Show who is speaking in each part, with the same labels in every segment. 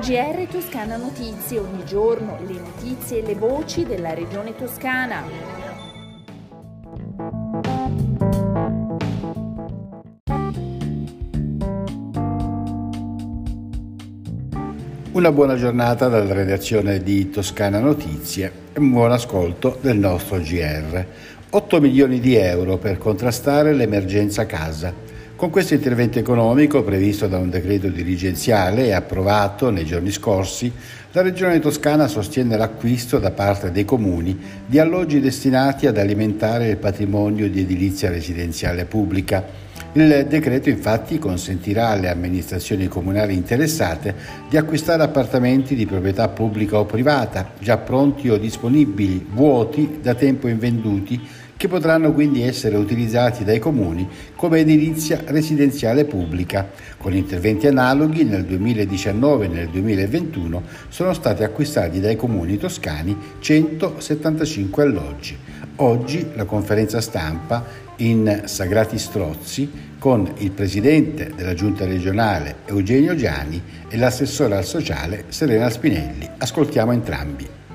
Speaker 1: GR Toscana Notizie, ogni giorno le notizie e le voci della regione toscana.
Speaker 2: Una buona giornata dalla redazione di Toscana Notizie e un buon ascolto del nostro GR. 8 milioni di euro per contrastare l'emergenza casa. Con questo intervento economico previsto da un decreto dirigenziale e approvato nei giorni scorsi, la Regione Toscana sostiene l'acquisto da parte dei comuni di alloggi destinati ad alimentare il patrimonio di edilizia residenziale pubblica. Il decreto infatti consentirà alle amministrazioni comunali interessate di acquistare appartamenti di proprietà pubblica o privata, già pronti o disponibili, vuoti, da tempo invenduti, che potranno quindi essere utilizzati dai comuni come edilizia residenziale pubblica. Con interventi analoghi nel 2019 e nel 2021 sono stati acquistati dai comuni toscani 175 alloggi. Oggi la conferenza stampa in Sagrati Strozzi con il presidente della giunta regionale Eugenio Giani e l'assessore al sociale Serena Spinelli. Ascoltiamo entrambi.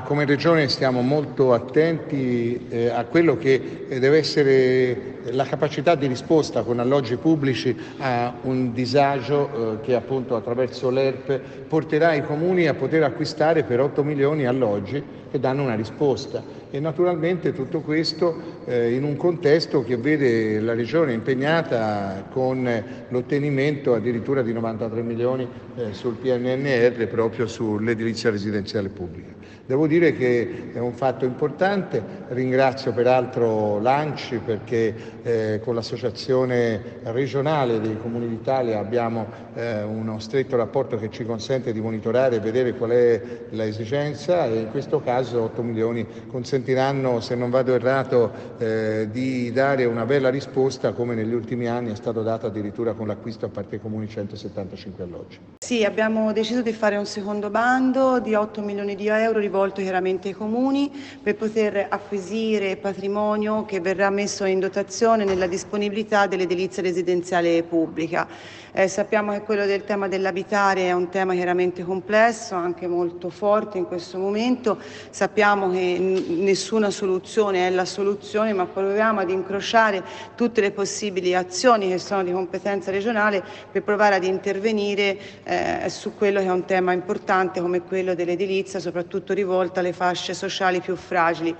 Speaker 3: Come Regione stiamo molto attenti eh, a quello che eh, deve essere la capacità di risposta con alloggi pubblici a un disagio eh, che appunto attraverso l'ERP porterà i comuni a poter acquistare per 8 milioni alloggi che danno una risposta e naturalmente tutto questo eh, in un contesto che vede la Regione impegnata con l'ottenimento addirittura di 93 milioni eh, sul PNNR proprio sull'edilizia residenziale pubblica. Devo dire che è un fatto importante, ringrazio peraltro l'ANCI perché eh, con l'associazione regionale dei comuni d'Italia abbiamo eh, uno stretto rapporto che ci consente di monitorare e vedere qual è l'esigenza e in questo caso 8 milioni consentiranno, se non vado errato, eh, di dare una bella risposta come negli ultimi anni è stato dato addirittura con l'acquisto a parte comuni 175 alloggi.
Speaker 4: Sì, abbiamo deciso di fare un secondo bando di 8 milioni di euro rivolto chiaramente ai comuni per poter acquisire patrimonio che verrà messo in dotazione nella disponibilità dell'edilizia residenziale pubblica. Eh, sappiamo che quello del tema dell'abitare è un tema chiaramente complesso, anche molto forte in questo momento. Sappiamo che nessuna soluzione è la soluzione, ma proviamo ad incrociare tutte le possibili azioni che sono di competenza regionale per provare ad intervenire eh, su quello che è un tema importante come quello dell'edilizia, soprattutto rivolta alle fasce sociali più fragili.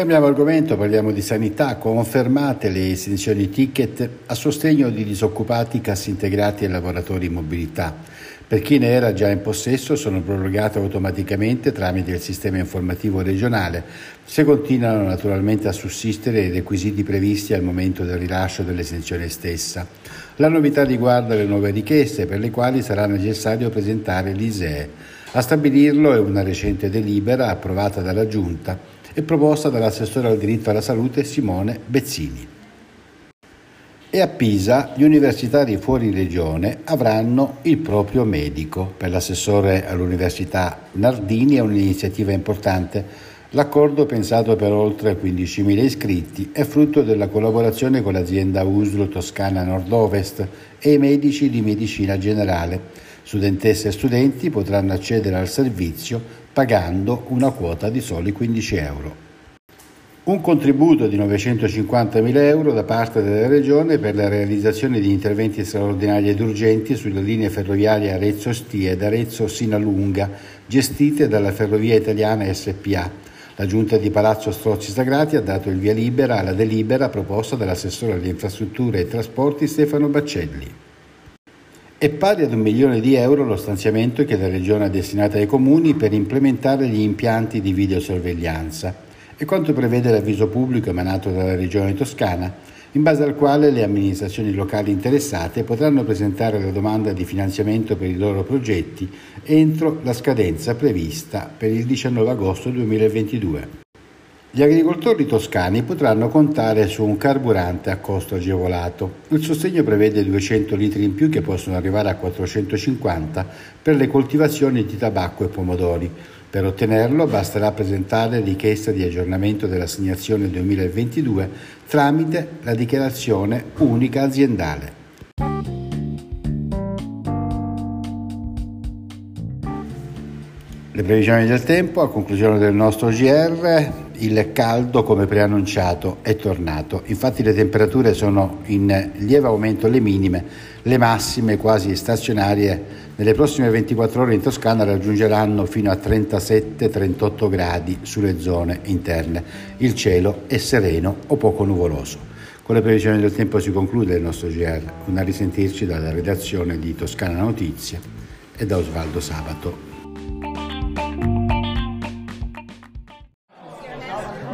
Speaker 2: Cambiamo argomento, parliamo di sanità. Confermate le estensioni ticket a sostegno di disoccupati, cassi integrati e lavoratori in mobilità. Per chi ne era già in possesso sono prorogate automaticamente tramite il sistema informativo regionale, se continuano naturalmente a sussistere i requisiti previsti al momento del rilascio dell'esenzione stessa. La novità riguarda le nuove richieste per le quali sarà necessario presentare l'ISEE. A stabilirlo è una recente delibera approvata dalla Giunta e proposta dall'assessore al diritto alla salute Simone Bezzini. E a Pisa gli universitari fuori regione avranno il proprio medico. Per l'assessore all'Università Nardini è un'iniziativa importante. L'accordo, pensato per oltre 15.000 iscritti, è frutto della collaborazione con l'azienda USLO Toscana Nord-Ovest e i medici di medicina generale. Studentesse e studenti potranno accedere al servizio pagando una quota di soli 15 euro. Un contributo di 950.000 euro da parte della Regione per la realizzazione di interventi straordinari ed urgenti sulle linee ferroviarie Arezzo-Stia ed Arezzo-Sinalunga, gestite dalla Ferrovia Italiana SPA. La Giunta di Palazzo Strozzi Sagrati ha dato il via libera alla delibera proposta dall'assessore alle infrastrutture e trasporti Stefano Baccelli. È pari ad un milione di euro lo stanziamento che la Regione ha destinato ai comuni per implementare gli impianti di videosorveglianza e quanto prevede l'avviso pubblico emanato dalla Regione Toscana, in base al quale le amministrazioni locali interessate potranno presentare la domanda di finanziamento per i loro progetti entro la scadenza prevista per il 19 agosto 2022. Gli agricoltori toscani potranno contare su un carburante a costo agevolato. Il sostegno prevede 200 litri in più che possono arrivare a 450 per le coltivazioni di tabacco e pomodori. Per ottenerlo basterà presentare richiesta di aggiornamento dell'assegnazione 2022 tramite la dichiarazione unica aziendale. Le previsioni del tempo, a conclusione del nostro GR, il caldo come preannunciato è tornato, infatti le temperature sono in lieve aumento le minime, le massime quasi stazionarie nelle prossime 24 ore in Toscana raggiungeranno fino a 37-38 gradi sulle zone interne. Il cielo è sereno o poco nuvoloso. Con le previsioni del tempo si conclude il nostro GR, una risentirci dalla redazione di Toscana Notizie e da Osvaldo Sabato.